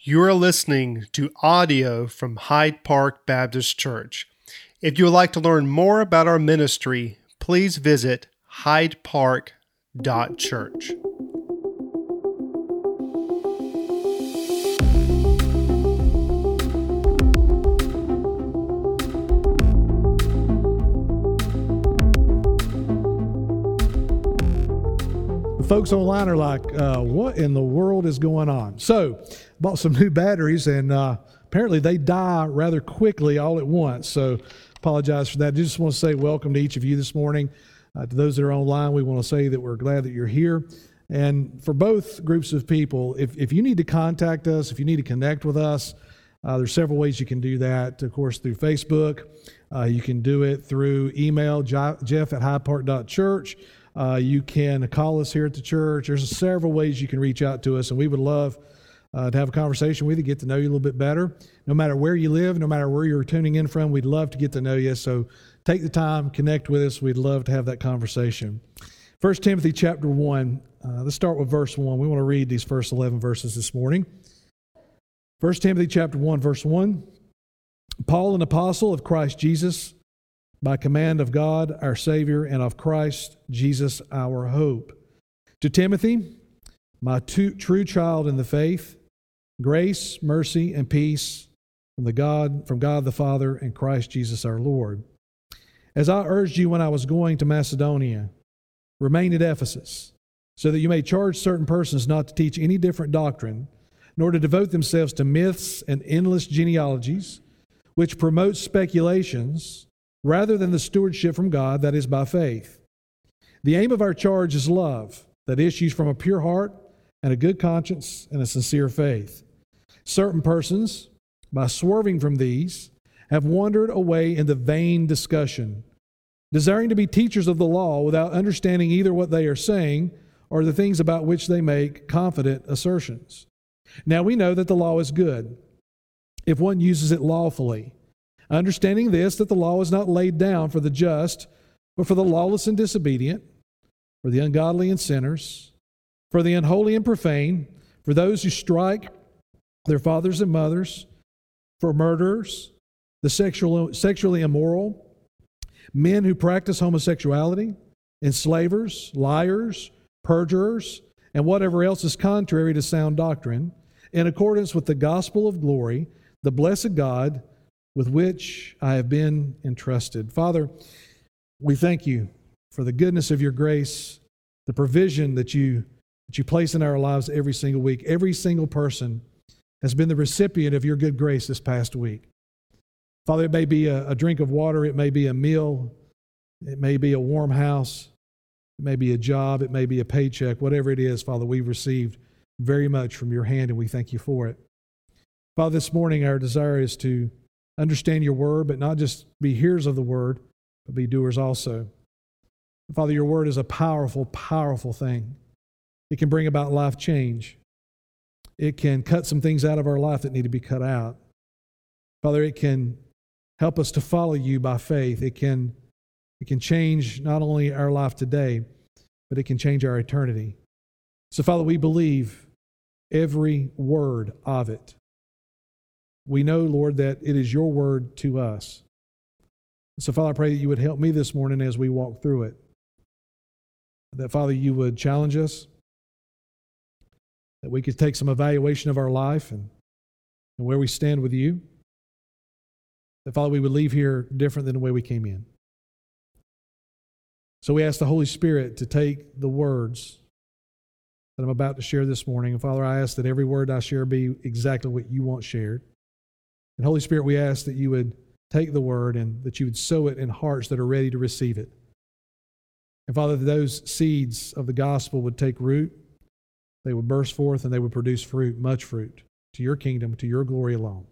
You are listening to audio from Hyde Park Baptist Church. If you would like to learn more about our ministry, please visit hydepark.church. folks online are like, uh, what in the world is going on? So, bought some new batteries, and uh, apparently they die rather quickly all at once. So, apologize for that. I just want to say welcome to each of you this morning. Uh, to those that are online, we want to say that we're glad that you're here. And for both groups of people, if, if you need to contact us, if you need to connect with us, uh, there's several ways you can do that. Of course, through Facebook. Uh, you can do it through email, jeff at hydepark.church. Uh, you can call us here at the church. There's several ways you can reach out to us, and we would love uh, to have a conversation with you, get to know you a little bit better. No matter where you live, no matter where you're tuning in from, we'd love to get to know you. So take the time, connect with us. We'd love to have that conversation. 1 Timothy chapter 1, uh, let's start with verse 1. We want to read these first 11 verses this morning. 1 Timothy chapter 1, verse 1. Paul, an apostle of Christ Jesus, by command of God our Savior and of Christ Jesus our hope. To Timothy, my two, true child in the faith, grace, mercy, and peace from the God from God the Father and Christ Jesus our Lord. As I urged you when I was going to Macedonia, remain at Ephesus, so that you may charge certain persons not to teach any different doctrine, nor to devote themselves to myths and endless genealogies, which promote speculations rather than the stewardship from God that is by faith. The aim of our charge is love that issues from a pure heart and a good conscience and a sincere faith. Certain persons, by swerving from these, have wandered away into vain discussion, desiring to be teachers of the law without understanding either what they are saying or the things about which they make confident assertions. Now we know that the law is good if one uses it lawfully Understanding this, that the law is not laid down for the just, but for the lawless and disobedient, for the ungodly and sinners, for the unholy and profane, for those who strike their fathers and mothers, for murderers, the sexual, sexually immoral, men who practice homosexuality, enslavers, liars, perjurers, and whatever else is contrary to sound doctrine, in accordance with the gospel of glory, the blessed God with which I have been entrusted. Father, we thank you for the goodness of your grace, the provision that you, that you place in our lives every single week. Every single person has been the recipient of your good grace this past week. Father, it may be a, a drink of water, it may be a meal, it may be a warm house, it may be a job, it may be a paycheck, whatever it is, Father, we've received very much from your hand and we thank you for it. Father, this morning our desire is to understand your word, but not just be hearers of the word, but be doers also. Father, your word is a powerful, powerful thing. It can bring about life change. It can cut some things out of our life that need to be cut out. Father, it can help us to follow you by faith. It can, it can change not only our life today, but it can change our eternity. So, Father, we believe every word of it we know, Lord, that it is your word to us. So, Father, I pray that you would help me this morning as we walk through it. That, Father, you would challenge us, that we could take some evaluation of our life and, and where we stand with you. That, Father, we would leave here different than the way we came in. So we ask the Holy Spirit to take the words that I'm about to share this morning. And Father, I ask that every word I share be exactly what you want shared. And Holy Spirit, we ask that you would take the word and that you would sow it in hearts that are ready to receive it. And Father, those seeds of the gospel would take root, they would burst forth, and they would produce fruit, much fruit, to your kingdom, to your glory alone.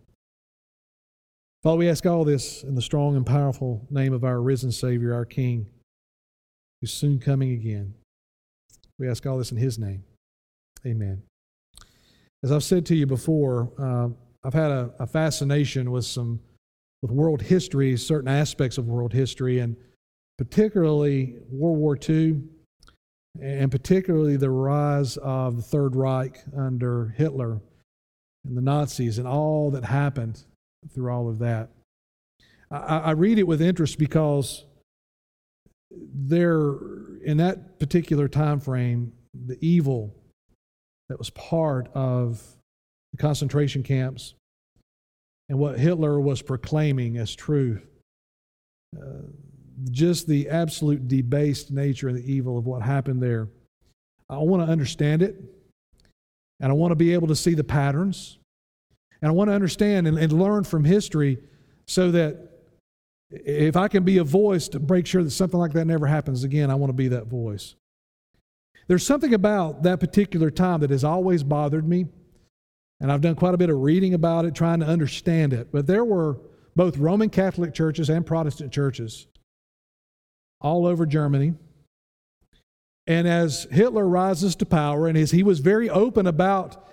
Father, we ask all this in the strong and powerful name of our risen Savior, our King, who's soon coming again. We ask all this in His name. Amen. As I've said to you before, uh, I've had a, a fascination with some with world history, certain aspects of world history, and particularly World War II, and particularly the rise of the Third Reich under Hitler. and the Nazis and all that happened through all of that. I, I read it with interest because there, in that particular time frame, the evil that was part of the concentration camps and what Hitler was proclaiming as truth. Uh, just the absolute debased nature and the evil of what happened there. I want to understand it, and I want to be able to see the patterns, and I want to understand and, and learn from history so that if I can be a voice to make sure that something like that never happens again, I want to be that voice. There's something about that particular time that has always bothered me, and I've done quite a bit of reading about it, trying to understand it. But there were both Roman Catholic churches and Protestant churches all over Germany. And as Hitler rises to power, and as he was very open about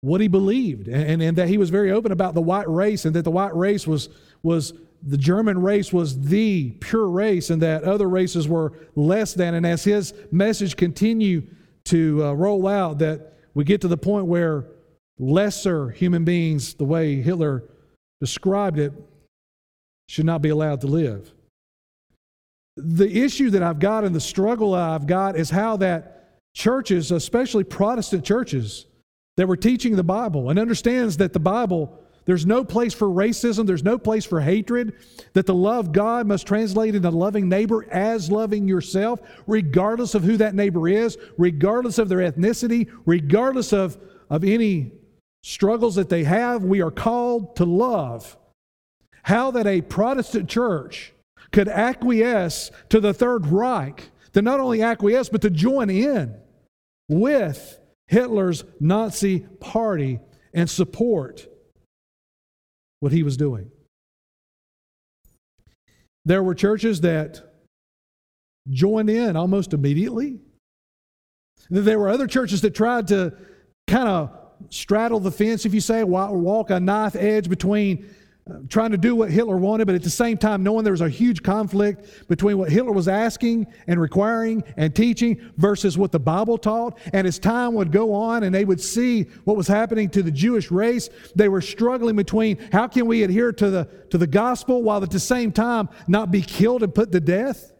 what he believed, and, and that he was very open about the white race, and that the white race was, was the German race was the pure race, and that other races were less than. And as his message continued to uh, roll out, that we get to the point where lesser human beings, the way Hitler described it, should not be allowed to live. The issue that I've got and the struggle I've got is how that churches, especially Protestant churches, that were teaching the Bible and understands that the Bible, there's no place for racism, there's no place for hatred, that the love God must translate into loving neighbor as loving yourself, regardless of who that neighbor is, regardless of their ethnicity, regardless of, of any struggles that they have, we are called to love. How that a Protestant church could acquiesce to the Third Reich, to not only acquiesce, but to join in with Hitler's Nazi party and support what he was doing. There were churches that joined in almost immediately. There were other churches that tried to kind of straddle the fence, if you say, walk a knife edge between uh, trying to do what Hitler wanted, but at the same time knowing there was a huge conflict between what Hitler was asking and requiring and teaching versus what the Bible taught. And as time would go on and they would see what was happening to the Jewish race, they were struggling between how can we adhere to the, to the gospel while at the same time not be killed and put to death?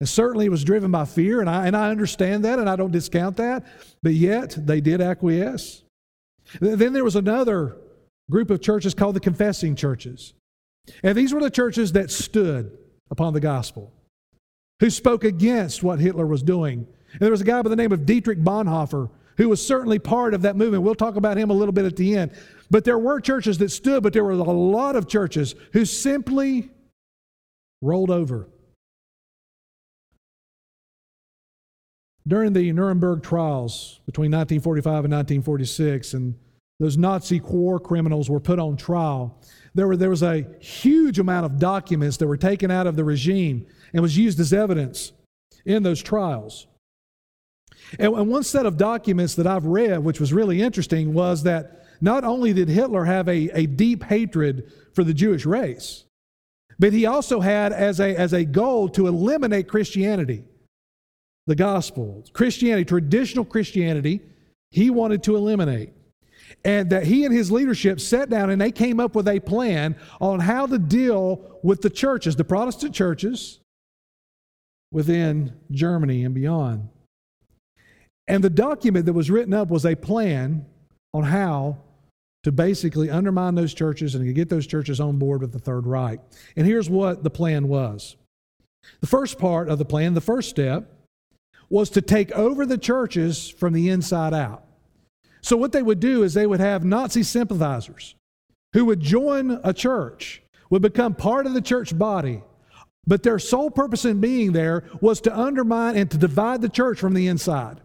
And certainly it was driven by fear, and I, and I understand that, and I don't discount that, but yet they did acquiesce. Then there was another group of churches called the confessing churches. And these were the churches that stood upon the gospel, who spoke against what Hitler was doing. And there was a guy by the name of Dietrich Bonhoeffer who was certainly part of that movement. We'll talk about him a little bit at the end. But there were churches that stood, but there were a lot of churches who simply rolled over. During the Nuremberg trials between 1945 and 1946, and those Nazi war criminals were put on trial, there, were, there was a huge amount of documents that were taken out of the regime and was used as evidence in those trials. And, and one set of documents that I've read, which was really interesting, was that not only did Hitler have a, a deep hatred for the Jewish race, but he also had as a, as a goal to eliminate Christianity, the gospel. Christianity, traditional Christianity, he wanted to eliminate and that he and his leadership sat down and they came up with a plan on how to deal with the churches, the Protestant churches within Germany and beyond. And the document that was written up was a plan on how to basically undermine those churches and get those churches on board with the Third Reich. And here's what the plan was the first part of the plan, the first step, was to take over the churches from the inside out. So, what they would do is they would have Nazi sympathizers who would join a church, would become part of the church body, but their sole purpose in being there was to undermine and to divide the church from the inside.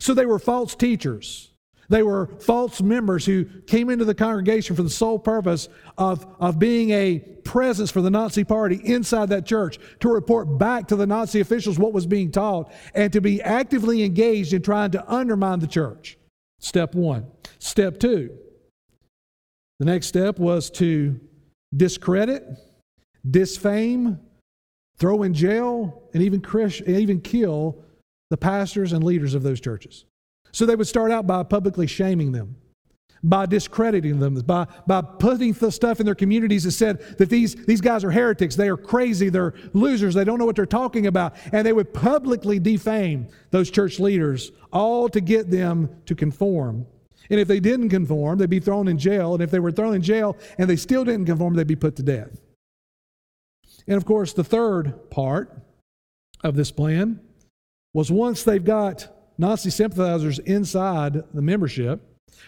So, they were false teachers. They were false members who came into the congregation for the sole purpose of, of being a presence for the Nazi party inside that church, to report back to the Nazi officials what was being taught, and to be actively engaged in trying to undermine the church. Step one. Step two. The next step was to discredit, disfame, throw in jail, and even, even kill the pastors and leaders of those churches. So they would start out by publicly shaming them, by discrediting them, by, by putting the stuff in their communities that said that these, these guys are heretics, they are crazy, they're losers, they don't know what they're talking about. And they would publicly defame those church leaders, all to get them to conform. And if they didn't conform, they'd be thrown in jail. And if they were thrown in jail and they still didn't conform, they'd be put to death. And of course, the third part of this plan was once they've got Nazi sympathizers inside the membership,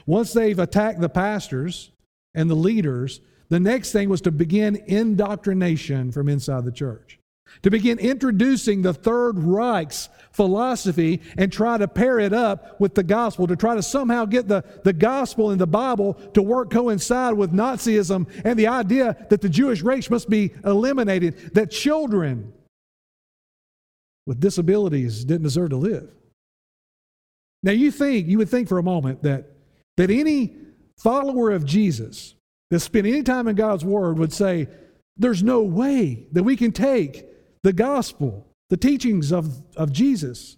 once they've attacked the pastors and the leaders, the next thing was to begin indoctrination from inside the church. To begin introducing the Third Reich's philosophy and try to pair it up with the gospel, to try to somehow get the, the gospel and the Bible to work coincide with Nazism and the idea that the Jewish race must be eliminated, that children with disabilities didn't deserve to live. Now you think, you would think for a moment that, that any follower of Jesus that spent any time in God's Word would say, there's no way that we can take the gospel, the teachings of, of Jesus,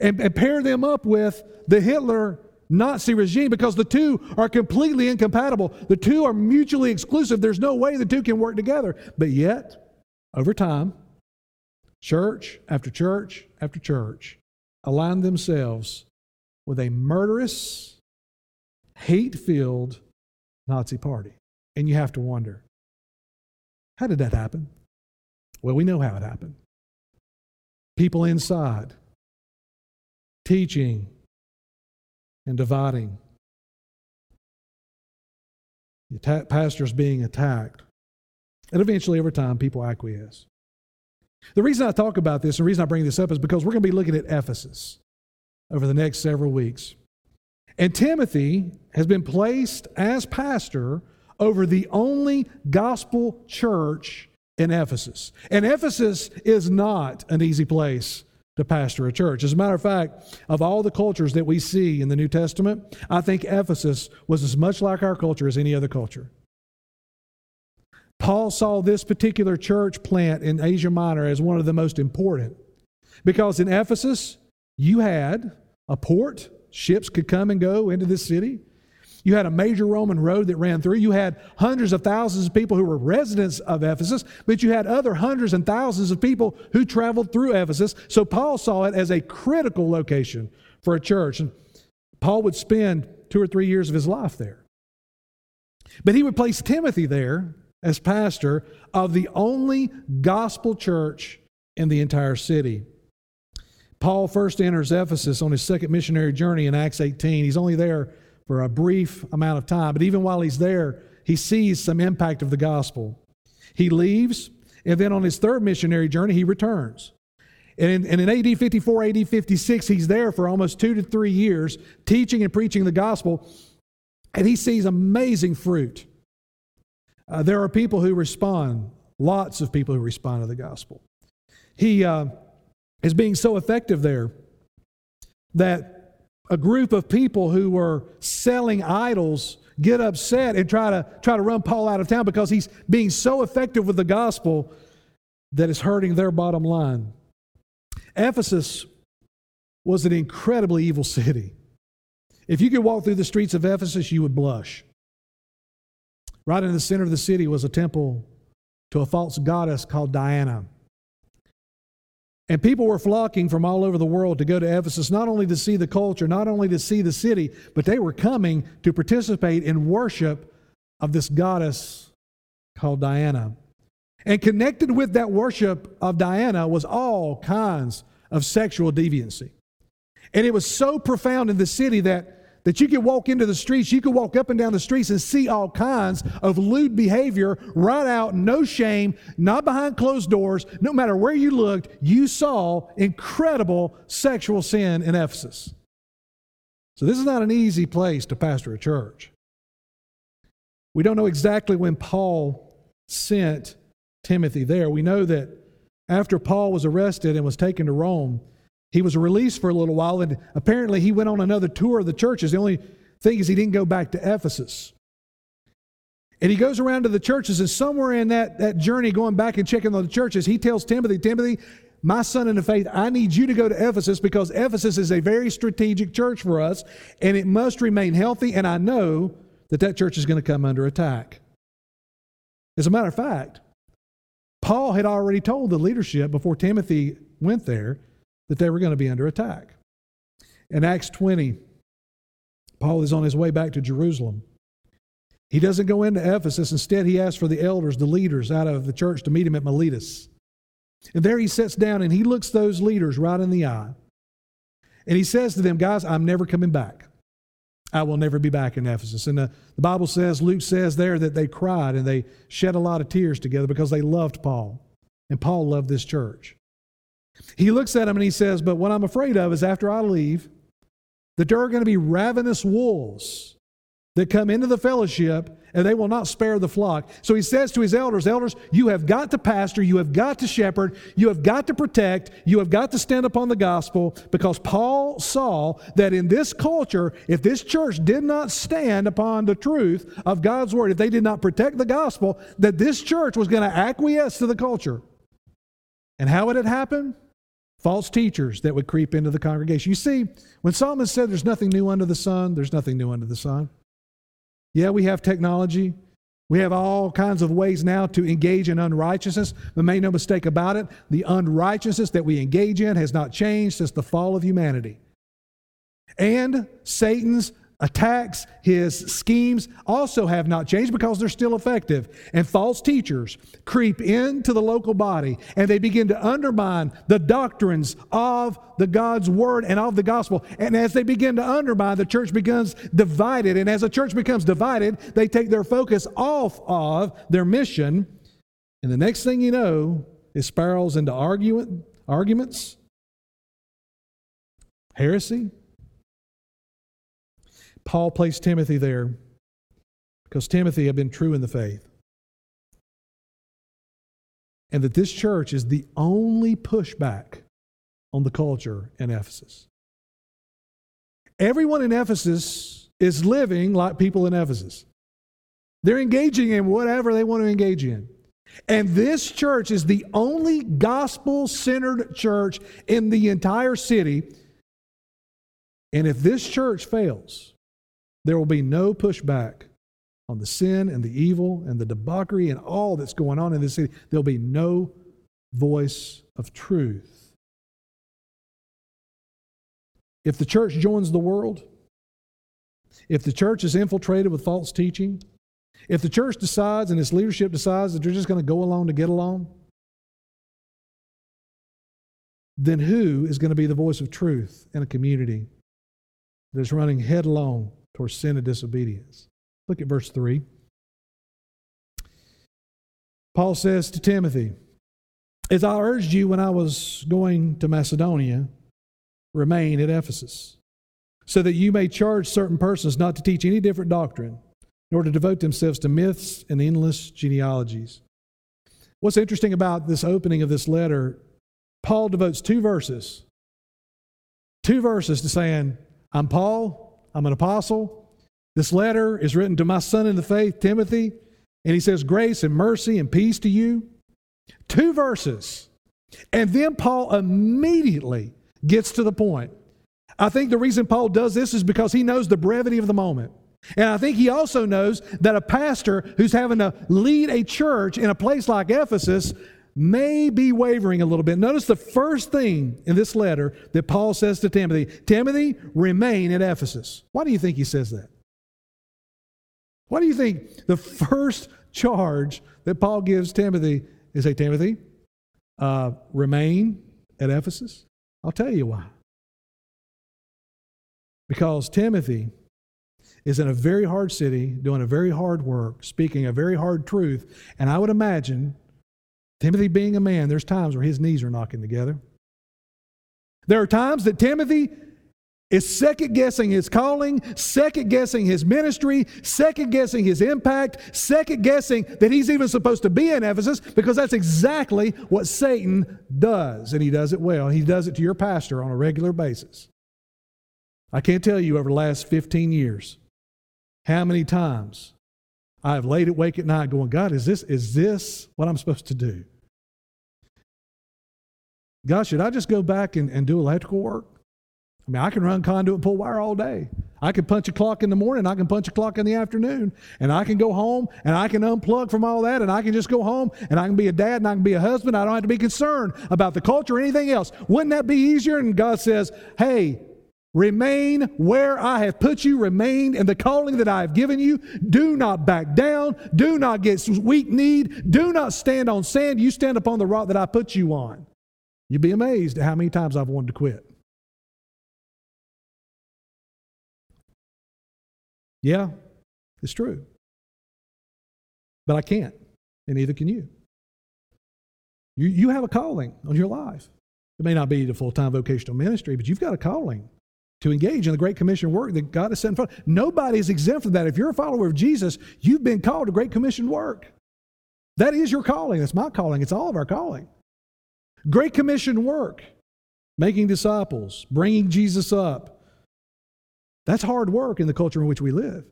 and, and pair them up with the Hitler Nazi regime because the two are completely incompatible. The two are mutually exclusive. There's no way the two can work together. But yet, over time, church after church after church aligned themselves with a murderous, hate filled Nazi party. And you have to wonder how did that happen? Well, we know how it happened. People inside teaching and dividing, the pastors being attacked, and eventually, over time, people acquiesce. The reason I talk about this, the reason I bring this up is because we're going to be looking at Ephesus over the next several weeks. And Timothy has been placed as pastor over the only gospel church in Ephesus. And Ephesus is not an easy place to pastor a church. As a matter of fact, of all the cultures that we see in the New Testament, I think Ephesus was as much like our culture as any other culture. Paul saw this particular church plant in Asia Minor as one of the most important because in Ephesus, you had a port, ships could come and go into this city. You had a major Roman road that ran through. You had hundreds of thousands of people who were residents of Ephesus, but you had other hundreds and thousands of people who traveled through Ephesus. So Paul saw it as a critical location for a church. And Paul would spend two or three years of his life there. But he would place Timothy there as pastor of the only gospel church in the entire city. Paul first enters Ephesus on his second missionary journey in Acts 18. He's only there for a brief amount of time, but even while he's there, he sees some impact of the gospel. He leaves, and then on his third missionary journey, he returns. And in, and in AD 54, AD 56, he's there for almost two to three years teaching and preaching the gospel, and he sees amazing fruit. Uh, there are people who respond, lots of people who respond to the gospel. He, uh, is being so effective there that a group of people who were selling idols get upset and try to try to run Paul out of town because he's being so effective with the gospel that it's hurting their bottom line. Ephesus was an incredibly evil city. If you could walk through the streets of Ephesus, you would blush. Right in the center of the city was a temple to a false goddess called Diana. And people were flocking from all over the world to go to Ephesus, not only to see the culture, not only to see the city, but they were coming to participate in worship of this goddess called Diana. And connected with that worship of Diana was all kinds of sexual deviancy. And it was so profound in the city that that you could walk into the streets, you could walk up and down the streets and see all kinds of lewd behavior right out, no shame, not behind closed doors. No matter where you looked, you saw incredible sexual sin in Ephesus. So, this is not an easy place to pastor a church. We don't know exactly when Paul sent Timothy there. We know that after Paul was arrested and was taken to Rome, he was released for a little while, and apparently he went on another tour of the churches. The only thing is, he didn't go back to Ephesus. And he goes around to the churches, and somewhere in that, that journey, going back and checking on the churches, he tells Timothy, Timothy, my son in the faith, I need you to go to Ephesus because Ephesus is a very strategic church for us, and it must remain healthy. And I know that that church is going to come under attack. As a matter of fact, Paul had already told the leadership before Timothy went there that they were going to be under attack. In Acts 20, Paul is on his way back to Jerusalem. He doesn't go into Ephesus. Instead, he asks for the elders, the leaders out of the church to meet him at Miletus. And there he sits down and he looks those leaders right in the eye. And he says to them, Guys, I'm never coming back. I will never be back in Ephesus. And the, the Bible says, Luke says there that they cried and they shed a lot of tears together because they loved Paul. And Paul loved this church. He looks at him and he says, But what I'm afraid of is after I leave, that there are going to be ravenous wolves that come into the fellowship and they will not spare the flock. So he says to his elders, Elders, you have got to pastor, you have got to shepherd, you have got to protect, you have got to stand upon the gospel because Paul saw that in this culture, if this church did not stand upon the truth of God's word, if they did not protect the gospel, that this church was going to acquiesce to the culture. And how would it happen? False teachers that would creep into the congregation. You see, when Solomon said there's nothing new under the sun, there's nothing new under the sun. Yeah, we have technology. We have all kinds of ways now to engage in unrighteousness, but make no mistake about it, the unrighteousness that we engage in has not changed since the fall of humanity. And Satan's attacks, his schemes also have not changed because they're still effective. And false teachers creep into the local body and they begin to undermine the doctrines of the God's word and of the gospel. And as they begin to undermine, the church becomes divided. And as the church becomes divided, they take their focus off of their mission. And the next thing you know, it spirals into argument, arguments, heresy, Paul placed Timothy there because Timothy had been true in the faith. And that this church is the only pushback on the culture in Ephesus. Everyone in Ephesus is living like people in Ephesus. They're engaging in whatever they want to engage in. And this church is the only gospel centered church in the entire city. And if this church fails, there will be no pushback on the sin and the evil and the debauchery and all that's going on in this city. There'll be no voice of truth. If the church joins the world, if the church is infiltrated with false teaching, if the church decides and its leadership decides that they're just going to go along to get along, then who is going to be the voice of truth in a community that's running headlong towards sin and disobedience. Look at verse 3. Paul says to Timothy, As I urged you when I was going to Macedonia, remain at Ephesus, so that you may charge certain persons not to teach any different doctrine, nor to devote themselves to myths and endless genealogies. What's interesting about this opening of this letter, Paul devotes two verses, two verses to saying, I'm Paul, I'm an apostle. This letter is written to my son in the faith, Timothy, and he says, Grace and mercy and peace to you. Two verses. And then Paul immediately gets to the point. I think the reason Paul does this is because he knows the brevity of the moment. And I think he also knows that a pastor who's having to lead a church in a place like Ephesus may be wavering a little bit. Notice the first thing in this letter that Paul says to Timothy Timothy, remain at Ephesus. Why do you think he says that? Why do you think the first charge that Paul gives Timothy is, hey, Timothy, uh, remain at Ephesus? I'll tell you why. Because Timothy is in a very hard city, doing a very hard work, speaking a very hard truth, and I would imagine Timothy, being a man, there's times where his knees are knocking together. There are times that Timothy is second guessing his calling, second guessing his ministry, second guessing his impact, second guessing that he's even supposed to be in Ephesus because that's exactly what Satan does. And he does it well. He does it to your pastor on a regular basis. I can't tell you over the last 15 years how many times I've laid awake at night going, God, is this, is this what I'm supposed to do? God, should I just go back and, and do electrical work? I mean, I can run conduit and pull wire all day. I can punch a clock in the morning, I can punch a clock in the afternoon, and I can go home and I can unplug from all that, and I can just go home and I can be a dad and I can be a husband. I don't have to be concerned about the culture or anything else. Wouldn't that be easier? And God says, Hey, Remain where I have put you. Remain in the calling that I have given you. Do not back down. Do not get weak kneed. Do not stand on sand. You stand upon the rock that I put you on. You'd be amazed at how many times I've wanted to quit. Yeah, it's true. But I can't, and neither can you. You, you have a calling on your life. It may not be the full time vocational ministry, but you've got a calling to engage in the Great Commission work that God has set in front. Nobody is exempt from that. If you're a follower of Jesus, you've been called to Great Commission work. That is your calling. That's my calling. It's all of our calling. Great Commission work, making disciples, bringing Jesus up. That's hard work in the culture in which we live.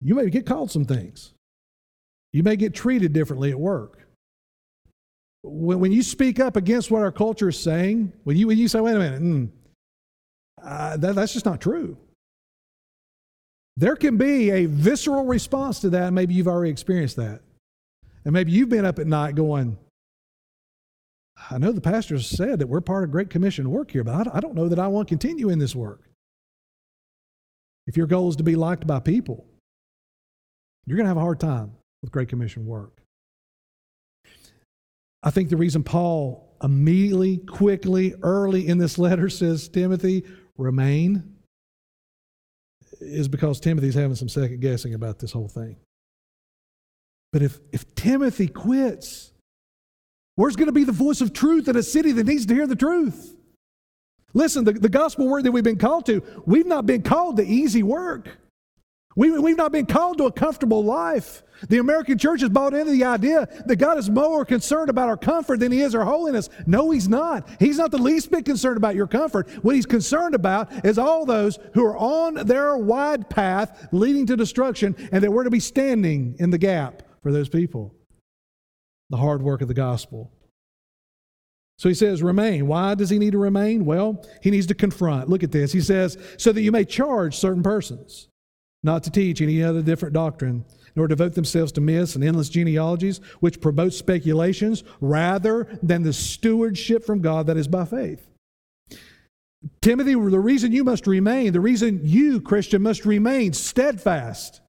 You may get called some things. You may get treated differently at work when, when you speak up against what our culture is saying, when you, when you say, wait a minute, mm, uh, that, that's just not true. There can be a visceral response to that. Maybe you've already experienced that. And maybe you've been up at night going, I know the pastor said that we're part of Great Commission work here, but I, don't know that I want to continue in this work. If your goal is to be liked by people, you're going to have a hard time with Great Commission work. I think the reason Paul immediately, quickly, early in this letter says, Timothy, remain, is because Timothy's having some second guessing about this whole thing. But if, if Timothy quits, where's going to be the voice of truth in a city that needs to hear the truth? Listen, the, the gospel work that we've been called to, we've not been called to easy work. We, we've not been called to a comfortable life. The American church has bought into the idea that God is more concerned about our comfort than He is our holiness. No, He's not. He's not the least bit concerned about your comfort. What He's concerned about is all those who are on their wide path leading to destruction and that we're to be standing in the gap for those people. The hard work of the gospel. So he says, remain. Why does he need to remain? Well, he needs to confront. Look at this. He says, so that you may charge certain persons not to teach any other different doctrine, nor devote themselves to myths and endless genealogies, which promote speculations rather than the stewardship from God that is by faith. Timothy, the reason you must remain, the reason you, Christian, must remain steadfast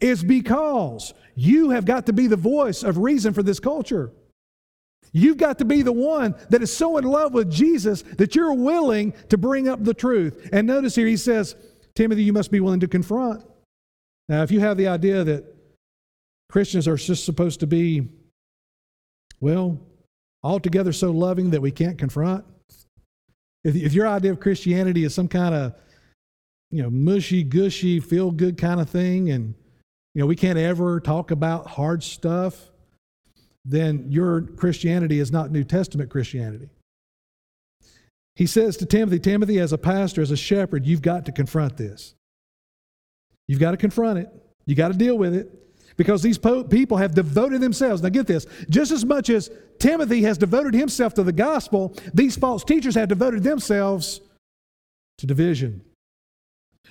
is because you have got to be the voice of reason for this culture. You've got to be the one that is so in love with Jesus that you're willing to bring up the truth. And notice here he says, Timothy, you must be willing to confront. Now, if you have the idea that Christians are just supposed to be, well, altogether so loving that we can't confront, if, if your idea of Christianity is some kind of, you know, mushy, gushy, feel good kind of thing, and, you know, we can't ever talk about hard stuff, then your Christianity is not New Testament Christianity. He says to Timothy, Timothy, as a pastor, as a shepherd, you've got to confront this. You've got to confront it. You got to deal with it because these po- people have devoted themselves. Now, get this just as much as Timothy has devoted himself to the gospel, these false teachers have devoted themselves to division.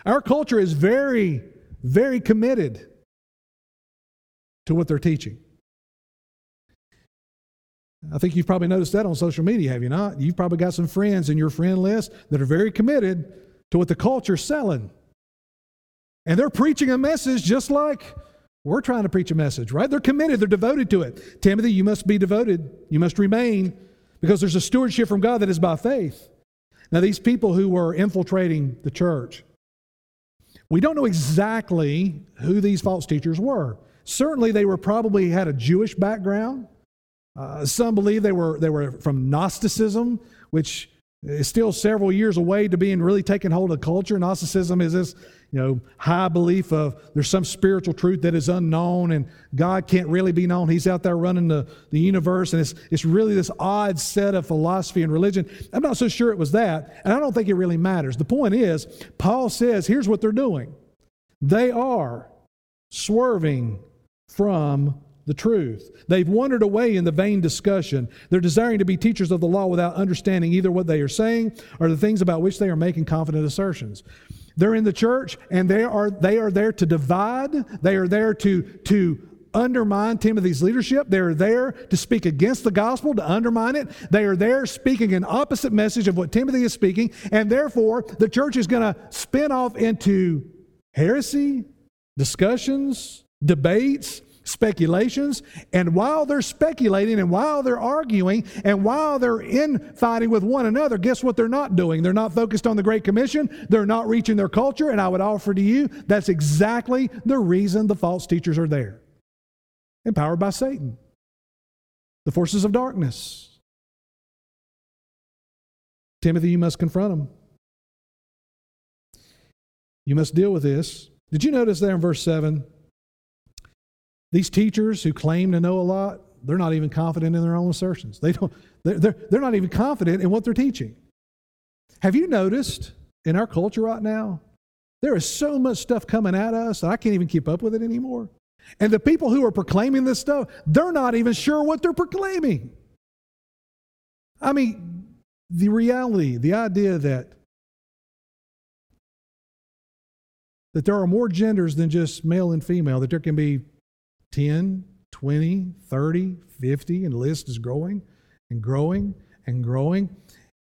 Our culture is very, very committed to what they're teaching. I think you've probably noticed that on social media, have you not? You've probably got some friends in your friend list that are very committed to what the culture's selling. And they're preaching a message just like we're trying to preach a message, right? They're committed, they're devoted to it. Timothy, you must be devoted, you must remain, because there's a stewardship from God that is by faith. Now, these people who were infiltrating the church, we don't know exactly who these false teachers were. Certainly, they were probably had a Jewish background. Uh, some believe they were, they were from Gnosticism, which is still several years away to being really taken hold of culture. Gnosticism is this you know, high belief of there's some spiritual truth that is unknown and God can't really be known. He's out there running the, the universe, and it's, it's really this odd set of philosophy and religion. I'm not so sure it was that, and I don't think it really matters. The point is, Paul says, here's what they're doing they are swerving from the truth. They've wandered away in the vain discussion. They're desiring to be teachers of the law without understanding either what they are saying or the things about which they are making confident assertions. They're in the church and they are, they are there to divide. They are there to, to undermine Timothy's leadership. They're there to speak against the gospel, to undermine it. They are there speaking an opposite message of what Timothy is speaking. And therefore, the church is going to spin off into heresy, discussions, debates, speculations. And while they're speculating and while they're arguing and while they're infighting with one another, guess what they're not doing? They're not focused on the Great Commission. They're not reaching their culture. And I would offer to you that's exactly the reason the false teachers are there empowered by Satan, the forces of darkness. Timothy, you must confront them. You must deal with this. Did you notice there in verse 7? These teachers who claim to know a lot, they're not even confident in their own assertions. They don't, they're, they're, they're not even confident in what they're teaching. Have you noticed in our culture right now, there is so much stuff coming at us that I can't even keep up with it anymore? And the people who are proclaiming this stuff, they're not even sure what they're proclaiming. I mean, the reality, the idea that that there are more genders than just male and female, that there can be 10, 20, 30, 50, and the list is growing and growing and growing.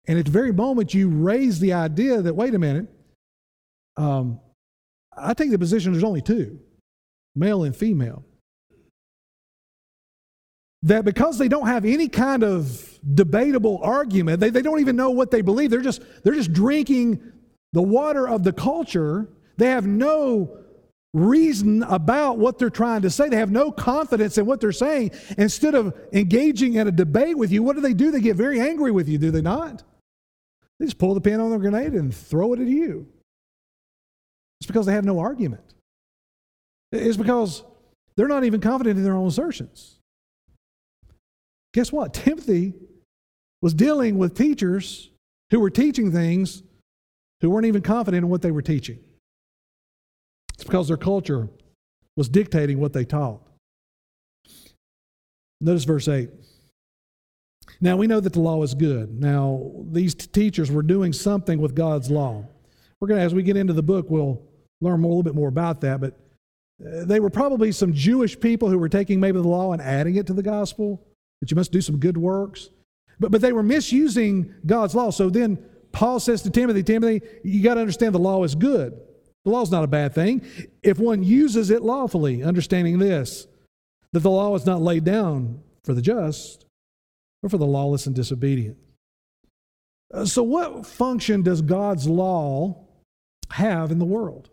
And at the very moment you raise the idea that, wait a minute, um, I take the position there's only two male and female. That because they don't have any kind of debatable argument, they, they don't even know what they believe. They're just, they're just drinking the water of the culture. They have no reason about what they're trying to say. They have no confidence in what they're saying. Instead of engaging in a debate with you, what do they do? They get very angry with you, do they not? They just pull the pin on their grenade and throw it at you. It's because they have no argument It's because they're not even confident in their own assertions. Guess what? Timothy was dealing with teachers who were teaching things who weren't even confident in what they were teaching. It's because their culture was dictating what they taught. Notice verse 8. Now we know that the law is good. Now these t- teachers were doing something with God's law. We're going to, as we get into the book, we'll learn more, a little bit more about that. But uh, they were probably some Jewish people who were taking maybe the law and adding it to the gospel, that you must do some good works. But, but they were misusing God's law. So then Paul says to Timothy, Timothy, you got to understand the law is good. The law is not a bad thing if one uses it lawfully, understanding this, that the law is not laid down for the just, but for the lawless and disobedient. Uh, so, what function does God's law have in the world?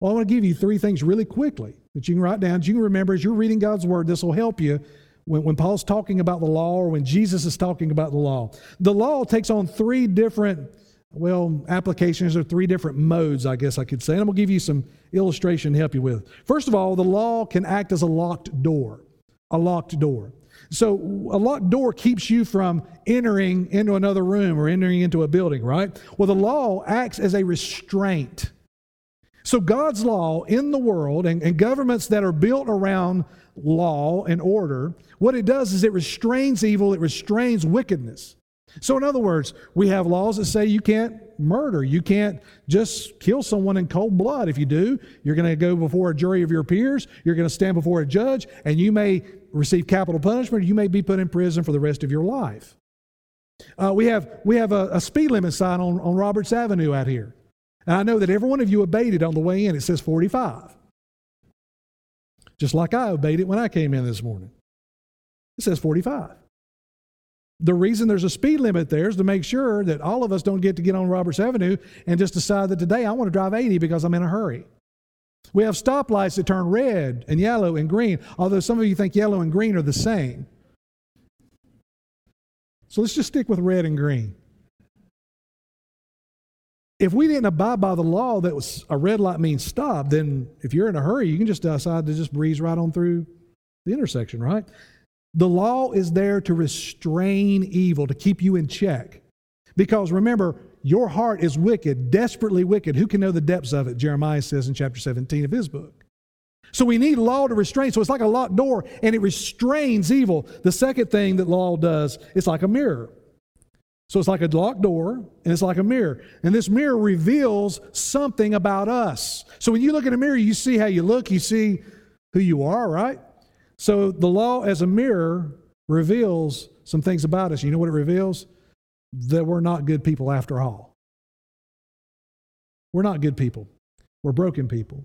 Well, I want to give you three things really quickly that you can write down. You can remember as you're reading God's word, this will help you when, when Paul's talking about the law or when Jesus is talking about the law. The law takes on three different, well, applications are three different modes, I guess I could say. And I'm going to give you some illustration to help you with. First of all, the law can act as a locked door. A locked door. So a locked door keeps you from entering into another room or entering into a building, right? Well, the law acts as a restraint. So, God's law in the world and, and, governments that are built around law and order, what it does is it restrains evil, it restrains wickedness. So, in other words, we have laws that say you can't murder, you can't just kill someone in cold blood. If you do, you're going to go before a jury of your peers, you're going to stand before a judge, and you may receive capital punishment, you may be put in prison for the rest of your life. Uh, we have, we have a, a speed limit sign on, on Roberts Avenue out here. And I know that every one of you obeyed it on the way in. It says 45. Just like I obeyed it when I came in this morning. It says 45. The reason there's a speed limit there is to make sure that all of us don't get to get on Roberts Avenue and just decide that today I want to drive 80 because I'm in a hurry. We have stoplights that turn red and yellow and green, although some of you think yellow and green are the same. So let's just stick with red and green if we didn't abide by the law that was a red light means stop, then if you're in a hurry, you can just decide to just breeze right on through the intersection, right? The law is there to restrain evil, to keep you in check. Because remember, your heart is wicked, desperately wicked. Who can know the depths of it? Jeremiah says in chapter 17 of his book. So we need law to restrain. So it's like a locked door and it restrains evil. The second thing that law does, it's like a mirror. So it's like a locked door and it's like a mirror. And this mirror reveals something about us. So when you look in a mirror, you see how you look, you see who you are, right? So the law as a mirror reveals some things about us. You know what it reveals? That we're not good people after all. We're not good people. We're broken people.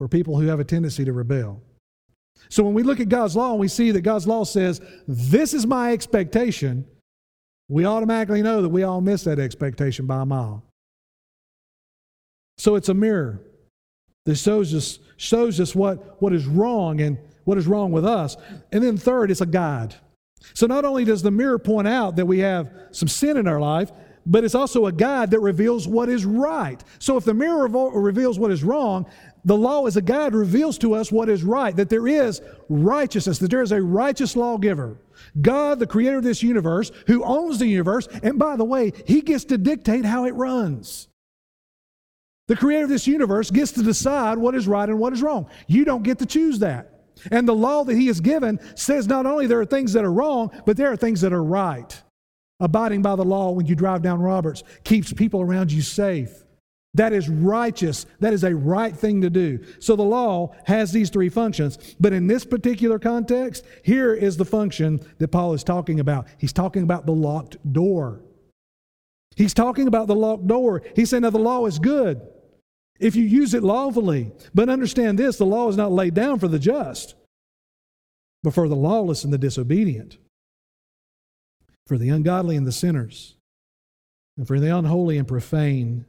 We're people who have a tendency to rebel. So when we look at God's law and we see that God's law says, This is my expectation, we automatically know that we all miss that expectation by a mile. So it's a mirror that shows us, shows us what, what is wrong and what is wrong with us. And then third, it's a guide. So not only does the mirror point out that we have some sin in our life, but it's also a guide that reveals what is right. So if the mirror reveals what is wrong, the law as a guide reveals to us what is right, that there is righteousness, that there is a righteous lawgiver. God, the creator of this universe, who owns the universe, and by the way, he gets to dictate how it runs. The creator of this universe gets to decide what is right and what is wrong. You don't get to choose that. And the law that he has given says not only there are things that are wrong, but there are things that are right. Abiding by the law when you drive down Roberts keeps people around you safe. That is righteous. That is a right thing to do. So the law has these three functions. But in this particular context, here is the function that Paul is talking about. He's talking about the locked door. He's talking about the locked door. He said, now the law is good if you use it lawfully. But understand this the law is not laid down for the just, but for the lawless and the disobedient for the ungodly and the sinners, and for the unholy and profane.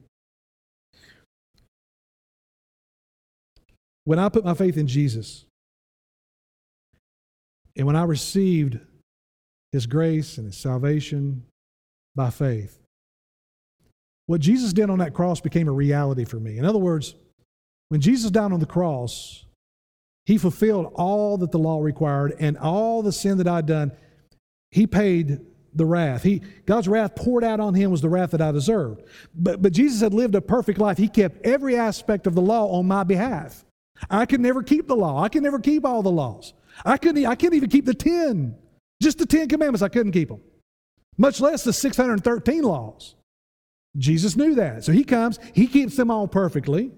When I put my faith in Jesus, and when I received His grace and His salvation by faith, what Jesus did on that cross became a reality for me. In other words, when Jesus died on the cross, He fulfilled all that the law required and all the sin that I'd done. He paid the wrath. He, God's wrath poured out on him was the wrath that I deserved. But, but Jesus had lived a perfect life. He kept every aspect of the law on my behalf. I could never keep the law. I could never keep all the laws. I couldn't, I couldn't even keep the 10. Just the 10 commandments, I couldn't keep them, much less the 613 laws. Jesus knew that. So he comes, he keeps them all perfectly.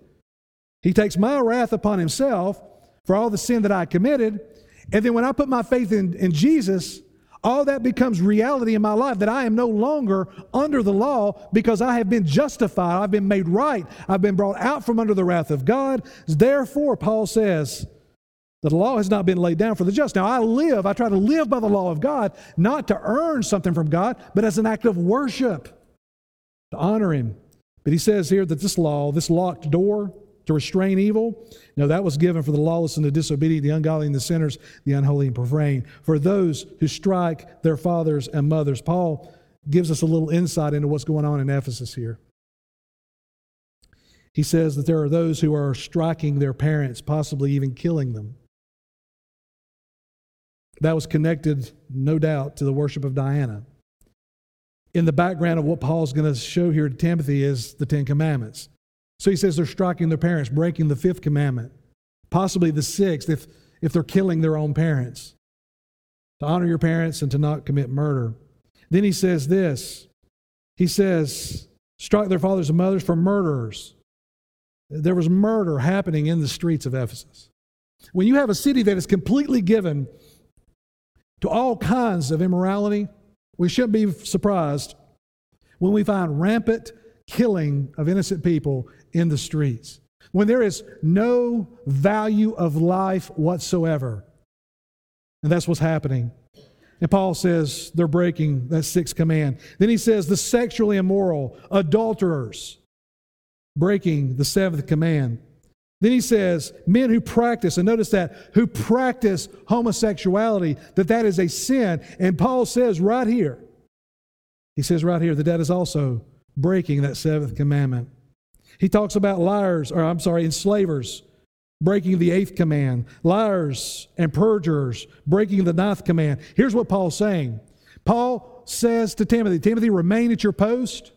He takes my wrath upon himself for all the sin that I committed. And then when I put my faith in, in Jesus, all that becomes reality in my life that I am no longer under the law because I have been justified. I've been made right. I've been brought out from under the wrath of God. Therefore, Paul says, that the law has not been laid down for the just. Now, I live, I try to live by the law of God, not to earn something from God, but as an act of worship, to honor Him. But he says here that this law, this locked door, to restrain evil. No, that was given for the lawless and the disobedient, the ungodly and the sinners, the unholy and profane, for those who strike their fathers and mothers. Paul gives us a little insight into what's going on in Ephesus here. He says that there are those who are striking their parents, possibly even killing them. That was connected, no doubt, to the worship of Diana. In the background of what Paul's going to show here to Timothy is the Ten Commandments. So he says they're striking their parents, breaking the fifth commandment, possibly the sixth if, if they're killing their own parents. To honor your parents and to not commit murder. Then he says this He says, strike their fathers and mothers for murderers. There was murder happening in the streets of Ephesus. When you have a city that is completely given to all kinds of immorality, we shouldn't be surprised when we find rampant killing of innocent people in the streets, when there is no value of life whatsoever. And that's what's happening. And Paul says they're breaking that sixth command. Then he says the sexually immoral, adulterers, breaking the seventh command. Then he says men who practice, and notice that, who practice homosexuality, that that is a sin. And Paul says right here, he says right here that that is also breaking that seventh commandment. He talks about liars, or I'm sorry, enslavers breaking the eighth command, liars and perjurers breaking the ninth command. Here's what Paul's saying Paul says to Timothy, Timothy, remain at your post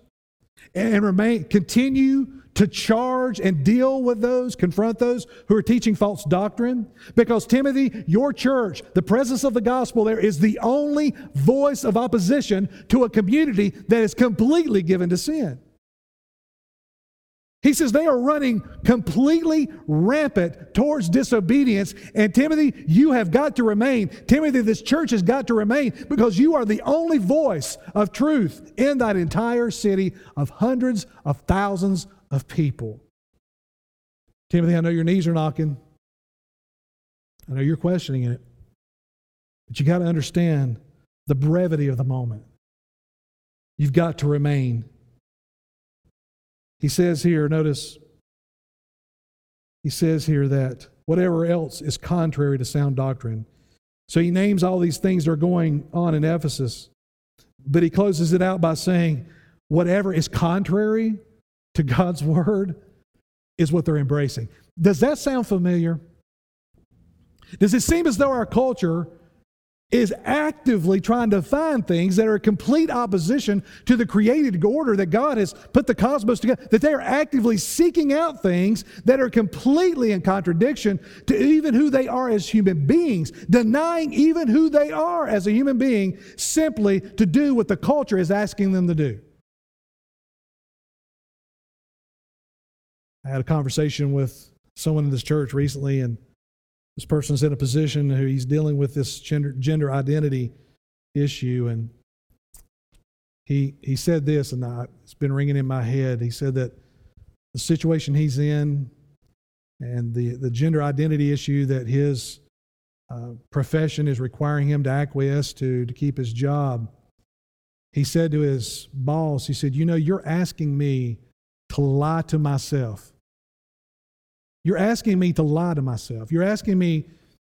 and remain, continue to charge and deal with those, confront those who are teaching false doctrine? Because, Timothy, your church, the presence of the gospel there is the only voice of opposition to a community that is completely given to sin. He says they are running completely rampant towards disobedience. And Timothy, you have got to remain. Timothy, this church has got to remain because you are the only voice of truth in that entire city of hundreds of thousands of people. Timothy, I know your knees are knocking. I know you're questioning it. But you got to understand the brevity of the moment. You've got to remain he says here, notice, he says here that whatever else is contrary to sound doctrine. So he names all these things that are going on in Ephesus, but he closes it out by saying, whatever is contrary to God's word is what they're embracing. Does that sound familiar? Does it seem as though our culture is actively trying to find things that are complete opposition to the created order that God has put the cosmos together, that they are actively seeking out things that are completely in contradiction to even who they are as human beings, denying even who they are as a human being simply to do what the culture is asking them to do. I had a conversation with someone in this church recently, and this person's in a position who he's dealing with this gender, gender identity issue, and he he said this, and I, it's been ringing in my head. He said that the situation he's in and the the gender identity issue that his uh, profession is requiring him to acquiesce to to keep his job. He said to his boss, he said, "You know, you're asking me to lie to myself." You're asking me to lie to myself. You're asking me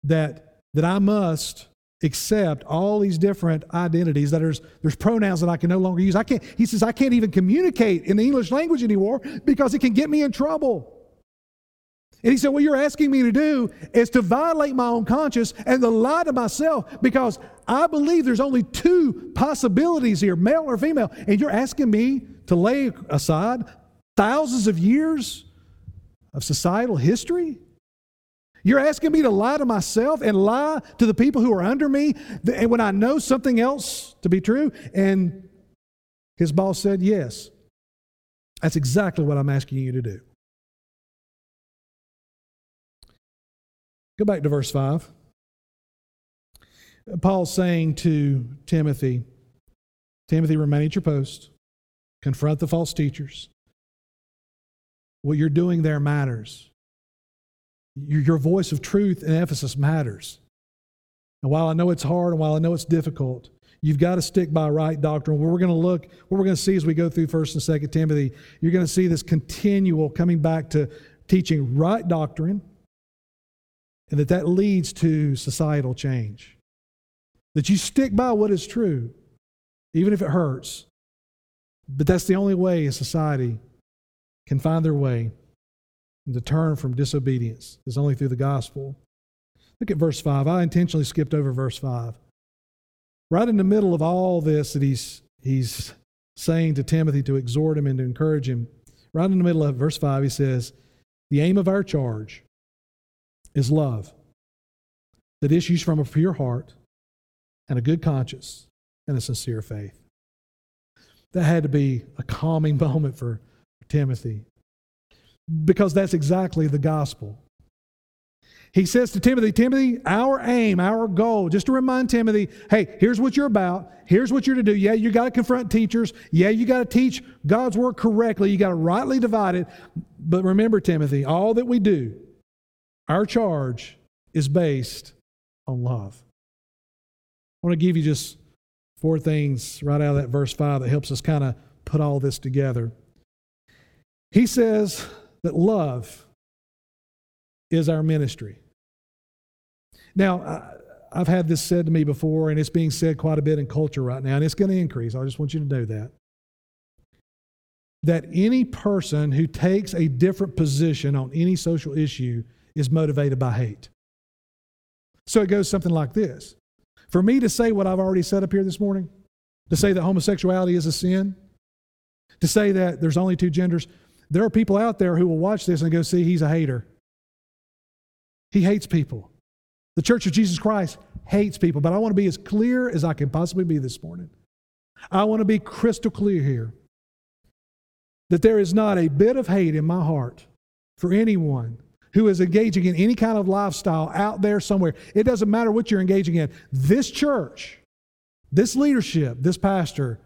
that, that I must accept all these different identities that there's, there's pronouns that I can no longer use. I can't, he says, I can't even communicate in the English language anymore because it can get me in trouble. And he said, What you're asking me to do is to violate my own conscience and to lie to myself because I believe there's only two possibilities here, male or female. And you're asking me to lay aside thousands of years of societal history? You're asking me to lie to myself and lie to the people who are under me and when I know something else to be true? And his boss said, Yes. That's exactly what I'm asking you to do. Go back to verse 5. Paul's saying to Timothy, Timothy, remain at your post, confront the false teachers, what you're doing there matters. Your voice of truth in Ephesus matters. And while I know it's hard and while I know it's difficult, you've got to stick by right doctrine. What we're going to look, what we're going to see as we go through 1st and 2nd Timothy, you're going to see this continual coming back to teaching right doctrine and that that leads to societal change. That you stick by what is true, even if it hurts. But that's the only way a society can find their way and to turn from disobedience is only through the gospel. Look at verse 5. I intentionally skipped over verse 5. Right in the middle of all this that he's, he's saying to Timothy to exhort him and to encourage him, right in the middle of verse 5, he says, The aim of our charge is love that issues from a pure heart and a good conscience and a sincere faith. That had to be a calming moment for Timothy. Because that's exactly the gospel. He says to Timothy, Timothy, our aim, our goal, just to remind Timothy, hey, here's what you're about. Here's what you're to do. Yeah, you got to confront teachers. Yeah, you got to teach God's word correctly. You got to rightly divide it. But remember, Timothy, all that we do, our charge is based on love. I want to give you just four things right out of that verse 5 that helps us kind of put all this together. He says that love is our ministry. Now, I've had this said to me before, and it's being said quite a bit in culture right now, and it's going to increase. I just want you to know that. That any person who takes a different position on any social issue is motivated by hate. So it goes something like this For me to say what I've already said up here this morning, to say that homosexuality is a sin, to say that there's only two genders, there are people out there who will watch this and go, see, he's a hater. He hates people. The Church of Jesus Christ hates people. But I want to be as clear as I can possibly be this morning. I want to be crystal clear here that there is not a bit of hate in my heart for anyone who is engaging in any kind of lifestyle out there somewhere. It doesn't matter what you're engaging in. This church, this leadership, this pastor,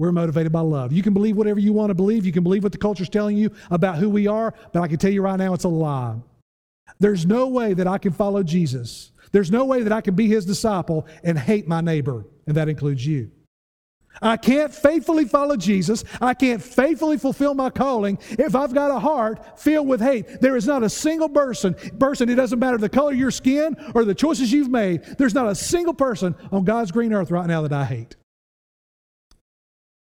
we're motivated by love. You can believe whatever you want to believe. You can believe what the culture's telling you about who we are, but I can tell you right now it's a lie. There's no way that I can follow Jesus. There's no way that I can be his disciple and hate my neighbor, and that includes you. I can't faithfully follow Jesus. I can't faithfully fulfill my calling if I've got a heart filled with hate. There is not a single person, person, it doesn't matter the color of your skin or the choices you've made, there's not a single person on God's green earth right now that I hate.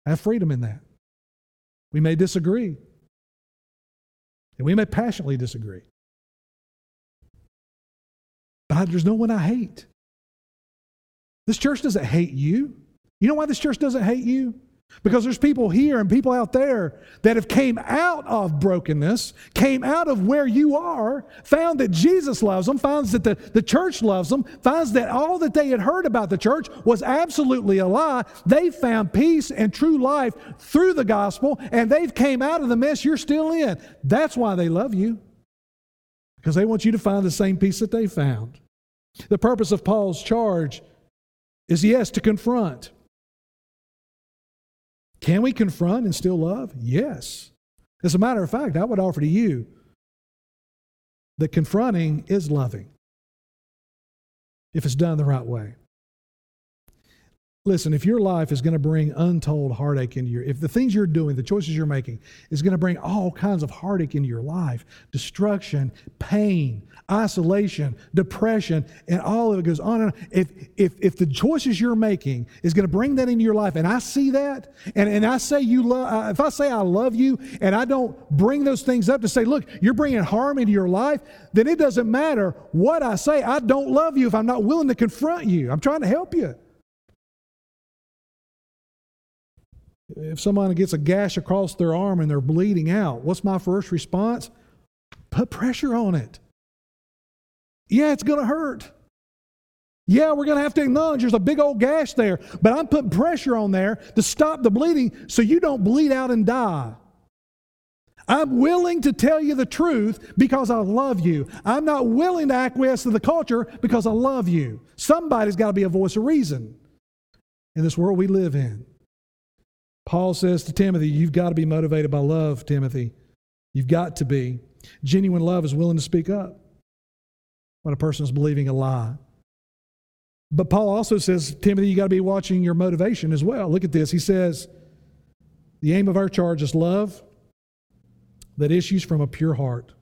Have freedom in that. We may disagree, and we may passionately disagree. But there's no one I hate. This church doesn't hate you. You know why this church doesn't hate you? Because there's people here and people out there that have came out of brokenness, came out of where you are, found that Jesus loves them, finds that the, the church loves them, finds that all that they had heard about the church was absolutely a lie. They found peace and true life through the gospel, and they've came out of the mess you're still in. That's why they love you. Because they want you to find the same peace that they found. The purpose of Paul's charge is yes, to confront can we confront and still love? Yes. As a matter of fact, I would offer to you that confronting is loving if it's done the right way. Listen, if your life is going to bring untold heartache into your, if the things you're doing, the choices you're making, is going to bring all kinds of heartache into your life, destruction, pain, isolation, depression, and all of it goes on and on. If, if, if the choices you're making is going to bring that into your life, and I see that, and, and I say you love, uh, if I say I love you, and I don't bring those things up to say, look, you're bringing harm into your life, then it doesn't matter what I say. I don't love you if I'm not willing to confront you. I'm trying to help you. If someone gets a gash across their arm and they're bleeding out, what's my first response? Put pressure on it. Yeah, it's going to hurt. Yeah, we're going to have to acknowledge there's a big old gash there, but I'm putting pressure on there to stop the bleeding so you don't bleed out and die. I'm willing to tell you the truth because I love you. I'm not willing to acquiesce to the culture because I love you. Somebody's got to be a voice of reason in this world we live in. Paul says to Timothy, You've got to be motivated by love, Timothy. You've got to be. Genuine love is willing to speak up when a person is believing a lie. But Paul also says, Timothy, you got to be watching your motivation as well. Look at this. He says, The aim of our charge is love that issues from a pure heart.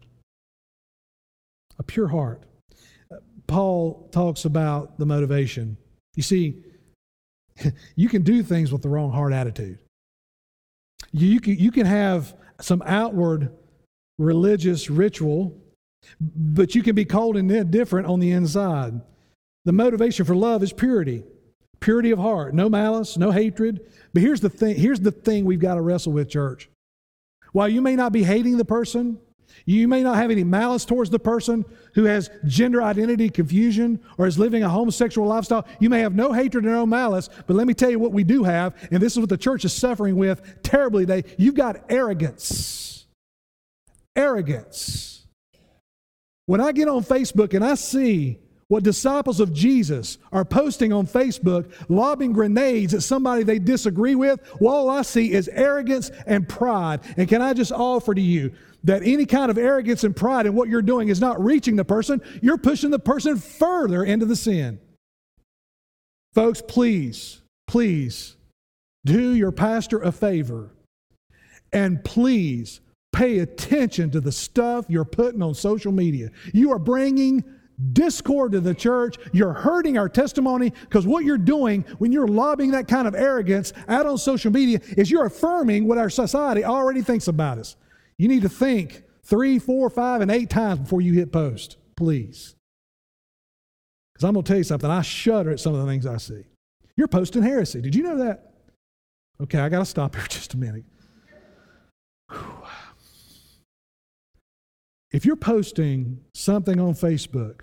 A pure heart. Paul talks about the motivation. You see, you can do things with the wrong heart attitude. You can, you can have some outward religious ritual, but you can be cold and different on the inside. The motivation for love is purity, purity of heart, no malice, no hatred. But here's the thing, here's the thing we've got to wrestle with, church. While you may not be hating the person, you may not have any malice towards the person who has gender identity confusion or is living a homosexual lifestyle. You may have no hatred and no malice, but let me tell you what we do have, and this is what the church is suffering with terribly today. You've got arrogance. Arrogance. When I get on Facebook and I see what disciples of Jesus are posting on Facebook, lobbing grenades at somebody they disagree with, well, all I see is arrogance and pride. And can I just offer to you that any kind of arrogance and pride in what you're doing is not reaching the person, you're pushing the person further into the sin. Folks, please, please do your pastor a favor and please pay attention to the stuff you're putting on social media. You are bringing discord to the church. You're hurting our testimony because what you're doing when you're lobbing that kind of arrogance out on social media is you're affirming what our society already thinks about us. You need to think three, four, five, and eight times before you hit post, please. Because I'm going to tell you something. I shudder at some of the things I see. You're posting heresy. Did you know that? Okay, I got to stop here just a minute. if you're posting something on Facebook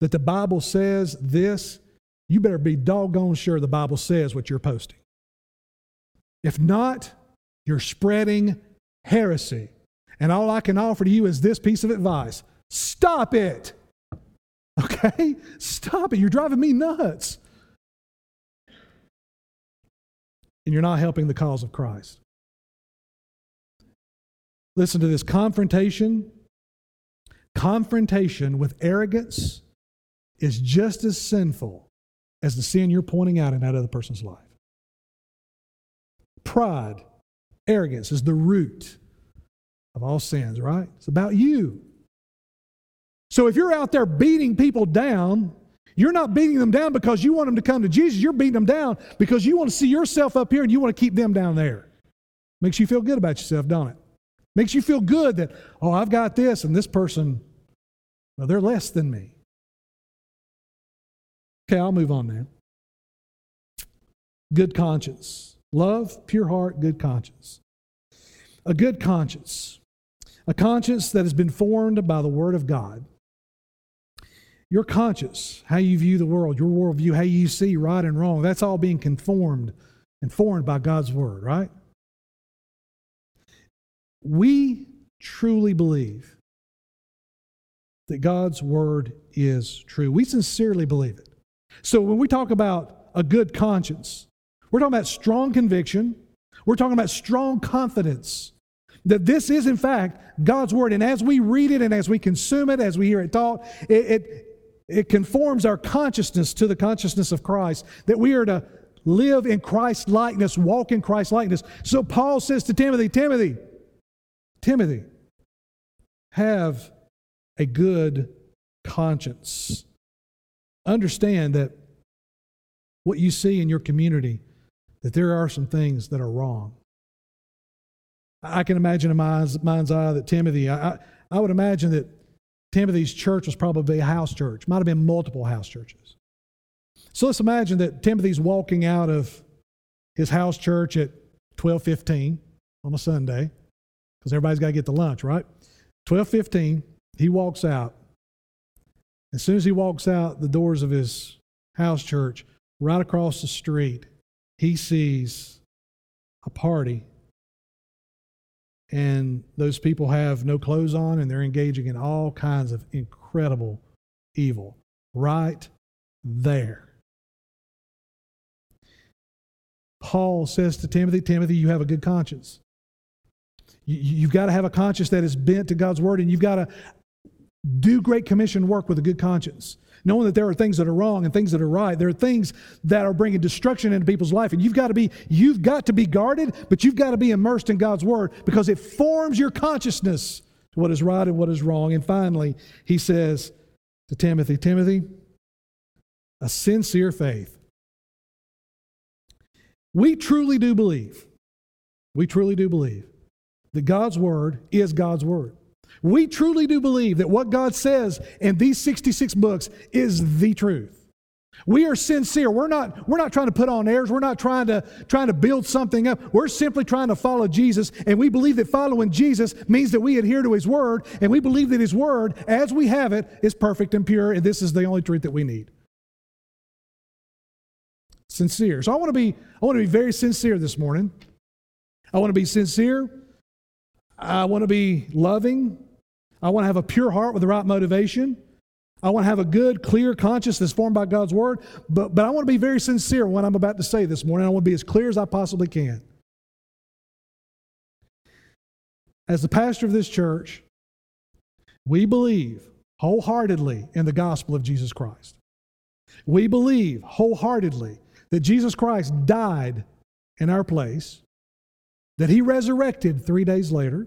that the Bible says this, you better be doggone sure the Bible says what you're posting. If not, you're spreading heresy. And all I can offer to you is this piece of advice stop it. Okay? Stop it. You're driving me nuts. And you're not helping the cause of Christ. Listen to this confrontation. Confrontation with arrogance is just as sinful as the sin you're pointing out in that other person's life. Pride, arrogance is the root of all sins, right? It's about you. So if you're out there beating people down, you're not beating them down because you want them to come to Jesus. You're beating them down because you want to see yourself up here and you want to keep them down there. Makes you feel good about yourself, don't it? Makes you feel good that, oh, I've got this and this person, well, they're less than me. Okay, I'll move on now. Good conscience. Love, pure heart, good conscience. A good conscience. A conscience that has been formed by the Word of God. Your conscience, how you view the world, your worldview, how you see right and wrong, that's all being conformed and formed by God's Word, right? We truly believe that God's Word is true. We sincerely believe it. So when we talk about a good conscience, we're talking about strong conviction, we're talking about strong confidence that this is, in fact, God's Word. And as we read it and as we consume it, as we hear it taught, it, it, it conforms our consciousness to the consciousness of Christ, that we are to live in Christ likeness, walk in Christ likeness. So Paul says to Timothy, Timothy, Timothy, have a good conscience. Understand that what you see in your community, that there are some things that are wrong. I can imagine in my mind's eye that Timothy, I, I would imagine that Timothy's church was probably a house church, might have been multiple house churches. So let's imagine that Timothy's walking out of his house church at 12:15 on a Sunday, because everybody's got to get to lunch, right? 12:15, he walks out. As soon as he walks out the doors of his house church, right across the street, he sees a party and those people have no clothes on and they're engaging in all kinds of incredible evil right there. Paul says to Timothy, Timothy, you have a good conscience. You, have got to have a conscience that is bent to God's word, and you've got to do great commission work with a good conscience knowing that there are things that are wrong and things that are right. There are things that are bringing destruction into people's life, and you've got to be you've got to be guarded, but you've got to be immersed in God's word because it forms your consciousness to what is right and what is wrong. And finally, he says to Timothy, Timothy, a sincere faith. We truly do believe. We truly do believe that God's word is God's word. We truly do believe that what God says in these 66 books is the truth. We are sincere. We're not, we're not trying to put on airs. We're not trying to, trying to build something up. We're simply trying to follow Jesus. And we believe that following Jesus means that we adhere to His Word. And we believe that His Word, as we have it, is perfect and pure. And this is the only truth that we need. Sincere. So I want to be, I want to be very sincere this morning. I want to be sincere. I want to be loving. I want to have a pure heart with the right motivation. I want to have a good, clear conscience that's formed by God's word. But, but I want to be very sincere what I'm about to say this morning. I want to be as clear as I possibly can. As the pastor of this church, we believe wholeheartedly in the gospel of Jesus Christ. We believe wholeheartedly that Jesus Christ died in our place, that he resurrected three days later,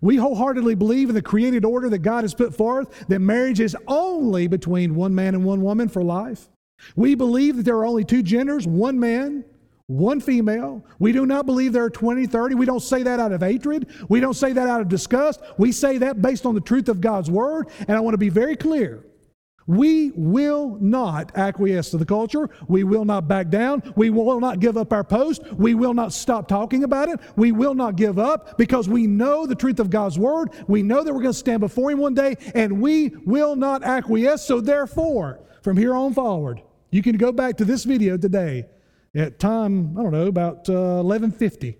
we wholeheartedly believe in the created order that God has put forth, that marriage is only between one man and one woman for life. We believe that there are only two genders, one man, one female. We do not believe there are 20, 30. We don't say that out of hatred. We don't say that out of disgust. We say that based on the truth of God's word. And I want to be very clear. We will not acquiesce to the culture. We will not back down. We will not give up our post. We will not stop talking about it. We will not give up because we know the truth of God's word. We know that we're going to stand before Him one day and we will not acquiesce. So, therefore, from here on forward, you can go back to this video today at time, I don't know, about uh, 1150.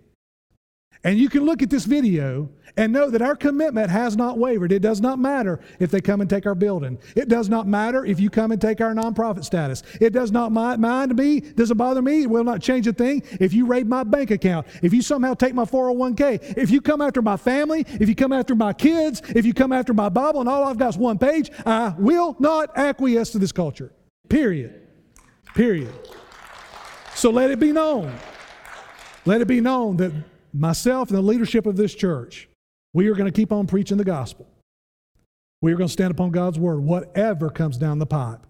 And you can look at this video and know that our commitment has not wavered. It does not matter if they come and take our building. It does not matter if you come and take our nonprofit status. It does not mind to me, doesn't bother me. It will not change a thing if you raid my bank account, if you somehow take my 401k, if you come after my family, if you come after my kids, if you come after my Bible and all I've got is one page, I will not acquiesce to this culture. Period. Period. So let it be known. Let it be known that myself and the leadership of this church, we are going to keep on preaching the gospel. We are going to stand upon God's word, whatever comes down the pipe.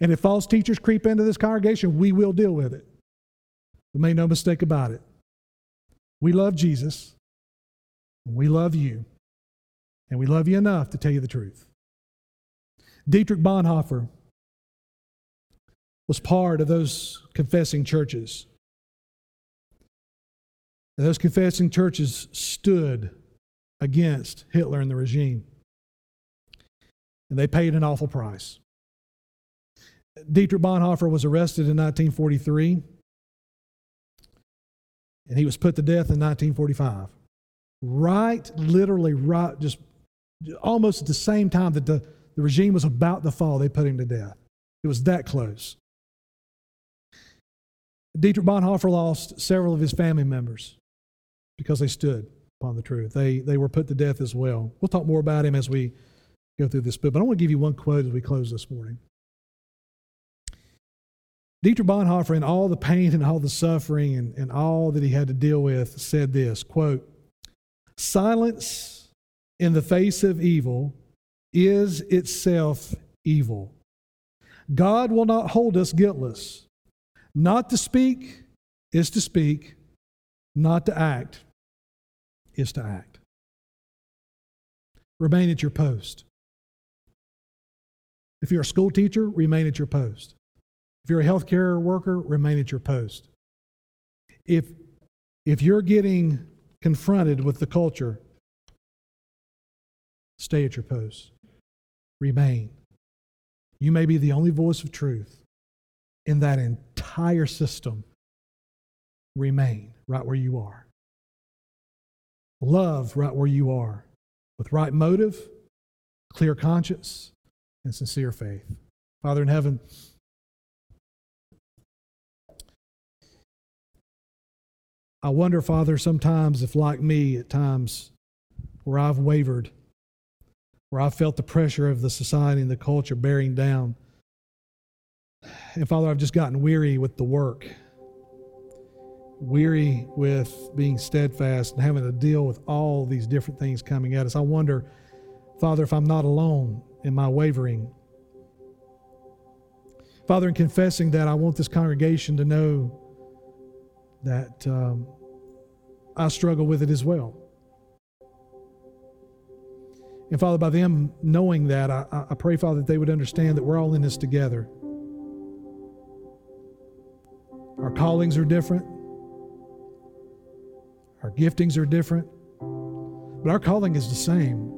And if false teachers creep into this congregation, we will deal with it. But make no mistake about it. We love Jesus. We love you. And we love you enough to tell you the truth. Dietrich Bonhoeffer was part of those confessing churches. And those confessing churches stood against Hitler and the regime. And they paid an awful price. Dietrich Bonhoeffer was arrested in 1943, and he was put to death in 1945. Right, literally, right, just almost at the same time that the, the regime was about to fall, they put him to death. It was that close. Dietrich Bonhoeffer lost several of his family members because they stood upon the truth. They, they were put to death as well. We'll talk more about him as we go through this book, but I want to give you one quote as we close this morning. Dietrich Bonhoeffer, in all the pain and all the suffering and, and all that he had to deal with, said this quote, Silence in the face of evil is itself evil. God will not hold us guiltless. Not to speak is to speak, not to act is to act. Remain at your post. If you're a school teacher, remain at your post. If you're a healthcare worker, remain at your post. If, if you're getting confronted with the culture, stay at your post. Remain. You may be the only voice of truth in that entire system, remain right where you are. Love right where you are with right motive, clear conscience, and sincere faith. Father in heaven, I wonder, Father, sometimes if, like me, at times where I've wavered, where I've felt the pressure of the society and the culture bearing down, and Father, I've just gotten weary with the work, weary with being steadfast and having to deal with all these different things coming at us. I wonder, Father, if I'm not alone in my wavering. Father, in confessing that, I want this congregation to know that um, I struggle with it as well. And Father, by them knowing that, I, I pray, Father, that they would understand that we're all in this together. Our callings are different, our giftings are different, but our calling is the same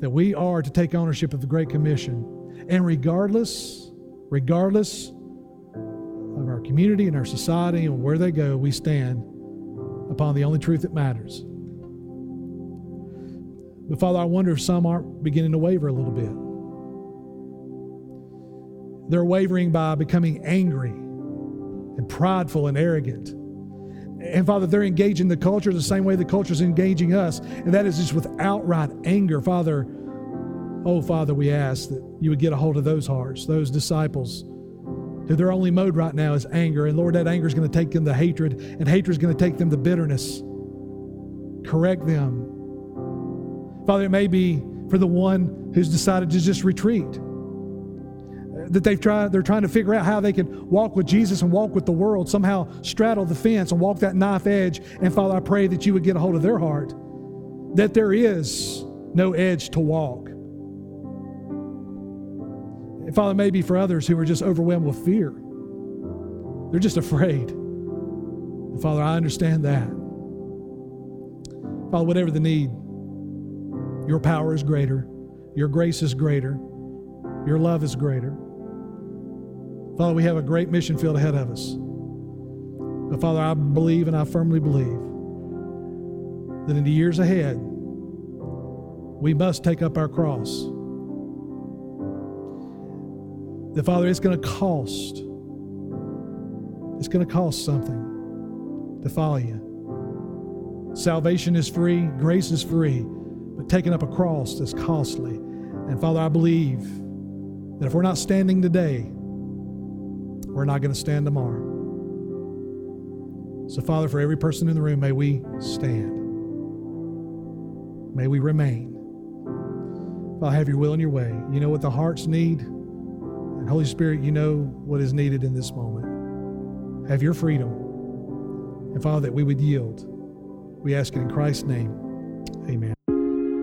that we are to take ownership of the Great Commission. And regardless, regardless of our community and our society and where they go, we stand upon the only truth that matters. But Father, I wonder if some aren't beginning to waver a little bit. They're wavering by becoming angry and prideful and arrogant. And Father, they're engaging the culture the same way the culture is engaging us, and that is just with outright anger. Father, oh Father, we ask that you would get a hold of those hearts, those disciples who their only mode right now is anger. And Lord, that anger is going to take them to hatred, and hatred is going to take them to bitterness. Correct them. Father, it may be for the one who's decided to just retreat that they've tried, they're trying to figure out how they can walk with Jesus and walk with the world, somehow straddle the fence and walk that knife edge. And Father, I pray that you would get a hold of their heart, that there is no edge to walk. And Father, maybe for others who are just overwhelmed with fear, they're just afraid. And Father, I understand that. Father, whatever the need, your power is greater, your grace is greater, your love is greater. Father, we have a great mission field ahead of us. But Father, I believe and I firmly believe that in the years ahead, we must take up our cross. That Father, it's going to cost. It's going to cost something to follow you. Salvation is free, grace is free, but taking up a cross is costly. And Father, I believe that if we're not standing today, we're not going to stand tomorrow. So, Father, for every person in the room, may we stand. May we remain. Father, have your will and your way. You know what the hearts need. And Holy Spirit, you know what is needed in this moment. Have your freedom. And Father, that we would yield. We ask it in Christ's name. Amen.